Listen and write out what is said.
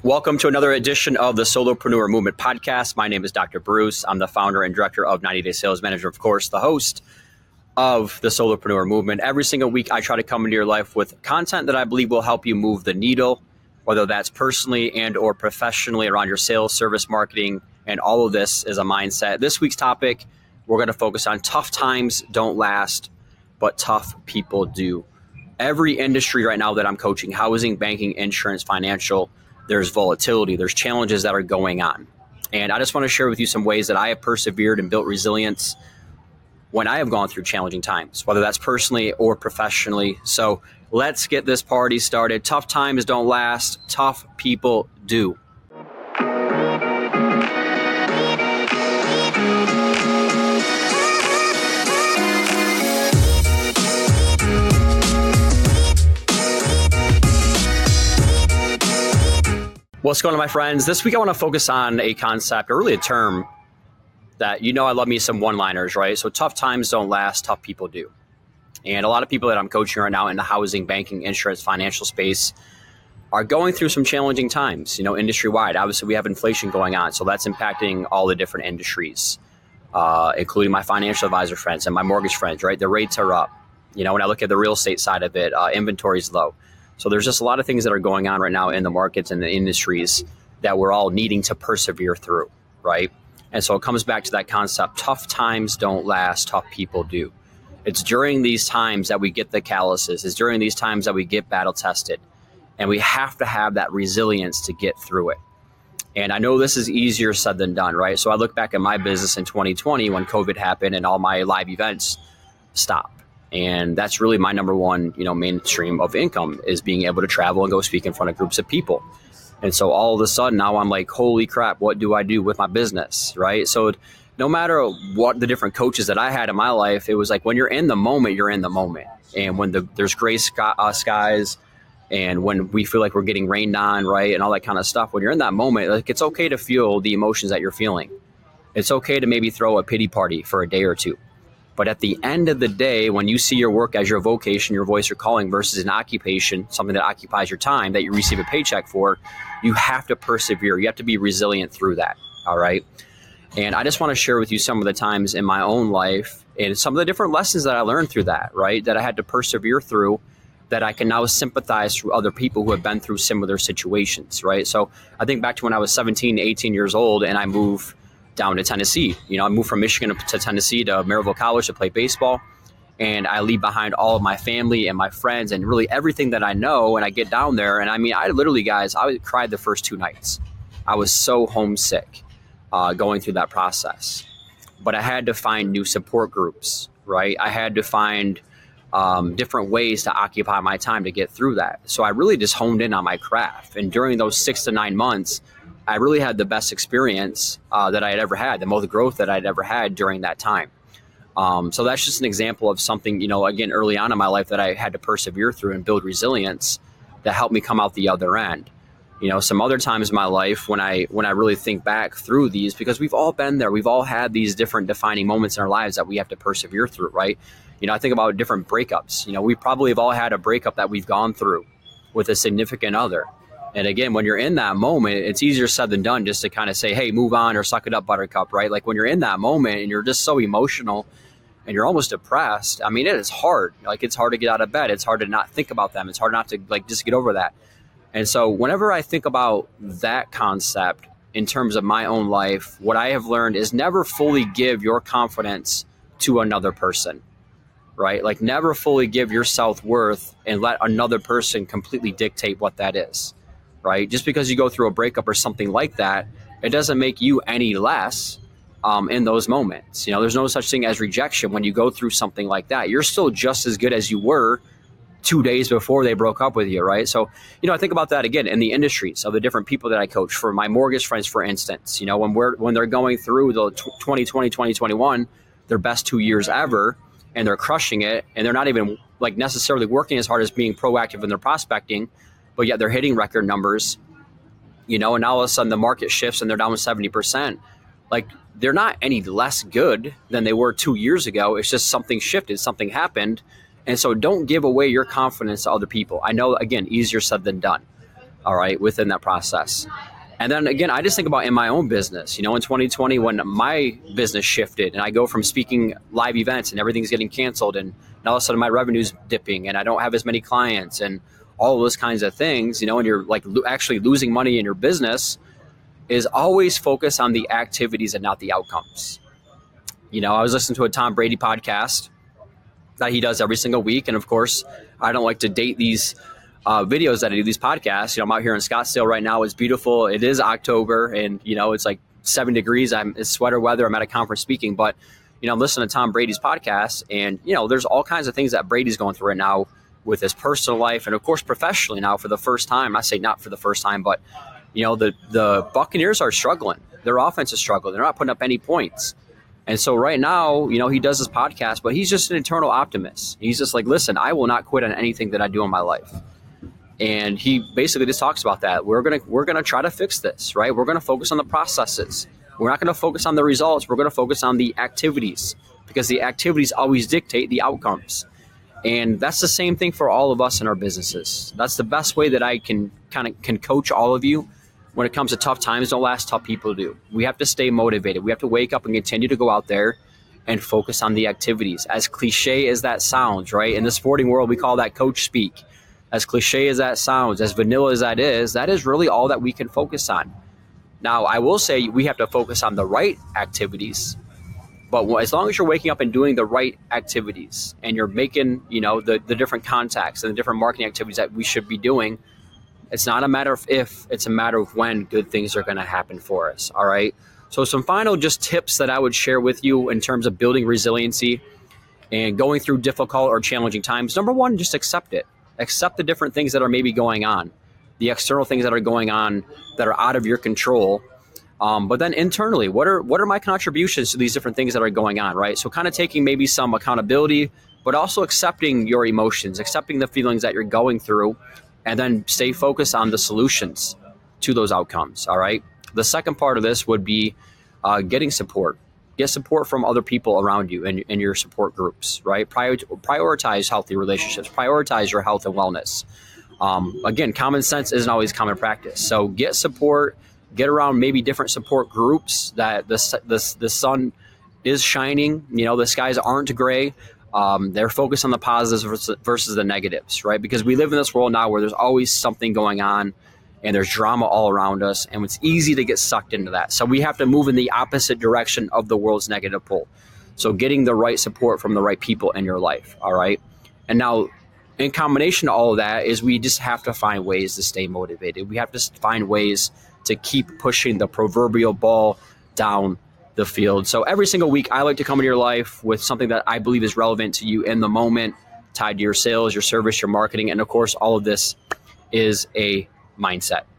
Welcome to another edition of the Solopreneur Movement podcast. My name is Dr. Bruce. I'm the founder and director of 90 Day Sales Manager, of course, the host of the Solopreneur Movement. Every single week, I try to come into your life with content that I believe will help you move the needle, whether that's personally and or professionally around your sales, service, marketing, and all of this is a mindset. This week's topic, we're going to focus on tough times don't last, but tough people do. Every industry right now that I'm coaching, housing, banking, insurance, financial, there's volatility, there's challenges that are going on. And I just want to share with you some ways that I have persevered and built resilience when I have gone through challenging times, whether that's personally or professionally. So let's get this party started. Tough times don't last, tough people do. What's going on, my friends? This week I want to focus on a concept, or really a term that you know I love me some one liners, right? So tough times don't last, tough people do. And a lot of people that I'm coaching right now in the housing, banking, insurance, financial space are going through some challenging times, you know, industry wide. Obviously, we have inflation going on, so that's impacting all the different industries, uh, including my financial advisor friends and my mortgage friends, right? The rates are up. You know, when I look at the real estate side of it, uh, inventory is low. So there's just a lot of things that are going on right now in the markets and the industries that we're all needing to persevere through, right? And so it comes back to that concept tough times don't last, tough people do. It's during these times that we get the calluses, it's during these times that we get battle tested. And we have to have that resilience to get through it. And I know this is easier said than done, right? So I look back at my business in 2020 when COVID happened and all my live events stopped and that's really my number one you know mainstream of income is being able to travel and go speak in front of groups of people. And so all of a sudden now i'm like holy crap what do i do with my business right? So no matter what the different coaches that i had in my life it was like when you're in the moment you're in the moment. And when the, there's gray uh, skies and when we feel like we're getting rained on right and all that kind of stuff when you're in that moment like it's okay to feel the emotions that you're feeling. It's okay to maybe throw a pity party for a day or two but at the end of the day, when you see your work as your vocation, your voice, your calling versus an occupation, something that occupies your time that you receive a paycheck for, you have to persevere. You have to be resilient through that. All right. And I just want to share with you some of the times in my own life and some of the different lessons that I learned through that, right? That I had to persevere through that I can now sympathize through other people who have been through similar situations, right? So I think back to when I was 17, 18 years old and I moved down to Tennessee. You know, I moved from Michigan to Tennessee to Maryville College to play baseball. And I leave behind all of my family and my friends and really everything that I know. And I get down there, and I mean, I literally, guys, I cried the first two nights. I was so homesick uh, going through that process. But I had to find new support groups, right? I had to find um, different ways to occupy my time to get through that. So I really just honed in on my craft. And during those six to nine months, I really had the best experience uh, that I had ever had, the most growth that I'd ever had during that time. Um, so that's just an example of something, you know, again, early on in my life that I had to persevere through and build resilience that helped me come out the other end. You know, some other times in my life when I when I really think back through these, because we've all been there, we've all had these different defining moments in our lives that we have to persevere through, right? You know, I think about different breakups. You know, we probably have all had a breakup that we've gone through with a significant other and again, when you're in that moment, it's easier said than done just to kind of say, hey, move on or suck it up, buttercup, right? Like when you're in that moment and you're just so emotional and you're almost depressed, I mean, it is hard. Like it's hard to get out of bed. It's hard to not think about them. It's hard not to like just get over that. And so whenever I think about that concept in terms of my own life, what I have learned is never fully give your confidence to another person right? Like never fully give your self worth and let another person completely dictate what that is right? Just because you go through a breakup or something like that, it doesn't make you any less um, in those moments. You know, there's no such thing as rejection when you go through something like that. You're still just as good as you were two days before they broke up with you, right? So, you know, I think about that again in the industries of the different people that I coach. For my mortgage friends, for instance, you know, when we're when they're going through the 2020, 2021, their best two years ever, and they're crushing it, and they're not even like necessarily working as hard as being proactive in their prospecting but yet they're hitting record numbers. You know, and now all of a sudden the market shifts and they're down seventy percent. Like they're not any less good than they were two years ago. It's just something shifted, something happened. And so don't give away your confidence to other people. I know, again, easier said than done. all right, within that process. And then again, I just think about in my own business, you know, in 2020 when my business shifted and I go from speaking live events and everything's getting canceled and all of a sudden my revenue's dipping and I don't have as many clients and all those kinds of things, you know, and you're like lo- actually losing money in your business is always focus on the activities and not the outcomes. You know, I was listening to a Tom Brady podcast that he does every single week. And of course, I don't like to date these uh, videos that I do, these podcasts. You know, I'm out here in Scottsdale right now. It's beautiful. It is October and, you know, it's like seven degrees. I'm it's sweater weather. I'm at a conference speaking, but, you know, I'm listening to Tom Brady's podcast and, you know, there's all kinds of things that Brady's going through right now with his personal life and of course professionally now for the first time. I say not for the first time, but you know, the the Buccaneers are struggling. Their offense is struggling. They're not putting up any points. And so right now, you know, he does this podcast, but he's just an eternal optimist. He's just like, listen, I will not quit on anything that I do in my life. And he basically just talks about that. We're gonna we're gonna try to fix this, right? We're gonna focus on the processes. We're not gonna focus on the results. We're gonna focus on the activities because the activities always dictate the outcomes. And that's the same thing for all of us in our businesses. That's the best way that I can kind of can coach all of you when it comes to tough times don't last, tough people do. We have to stay motivated. We have to wake up and continue to go out there and focus on the activities. As cliche as that sounds, right? In the sporting world, we call that coach speak. As cliche as that sounds, as vanilla as that is, that is really all that we can focus on. Now, I will say we have to focus on the right activities. But as long as you're waking up and doing the right activities and you're making, you know, the, the different contacts and the different marketing activities that we should be doing, it's not a matter of if, it's a matter of when good things are going to happen for us. All right. So, some final just tips that I would share with you in terms of building resiliency and going through difficult or challenging times. Number one, just accept it. Accept the different things that are maybe going on, the external things that are going on that are out of your control. Um, but then internally, what are what are my contributions to these different things that are going on, right? So kind of taking maybe some accountability, but also accepting your emotions, accepting the feelings that you're going through, and then stay focused on the solutions to those outcomes. All right. The second part of this would be uh, getting support. Get support from other people around you and, and your support groups, right? Prior, prioritize healthy relationships, prioritize your health and wellness. Um, again, common sense isn't always common practice. So get support, get around maybe different support groups that the, the, the sun is shining. You know, the skies aren't gray. Um, they're focused on the positives versus, versus the negatives, right? Because we live in this world now where there's always something going on and there's drama all around us, and it's easy to get sucked into that. So we have to move in the opposite direction of the world's negative pole. So getting the right support from the right people in your life, all right? And now, in combination to all of that, is we just have to find ways to stay motivated. We have to find ways to keep pushing the proverbial ball down the field. So every single week, I like to come into your life with something that I believe is relevant to you in the moment, tied to your sales, your service, your marketing, and of course, all of this is a mindset.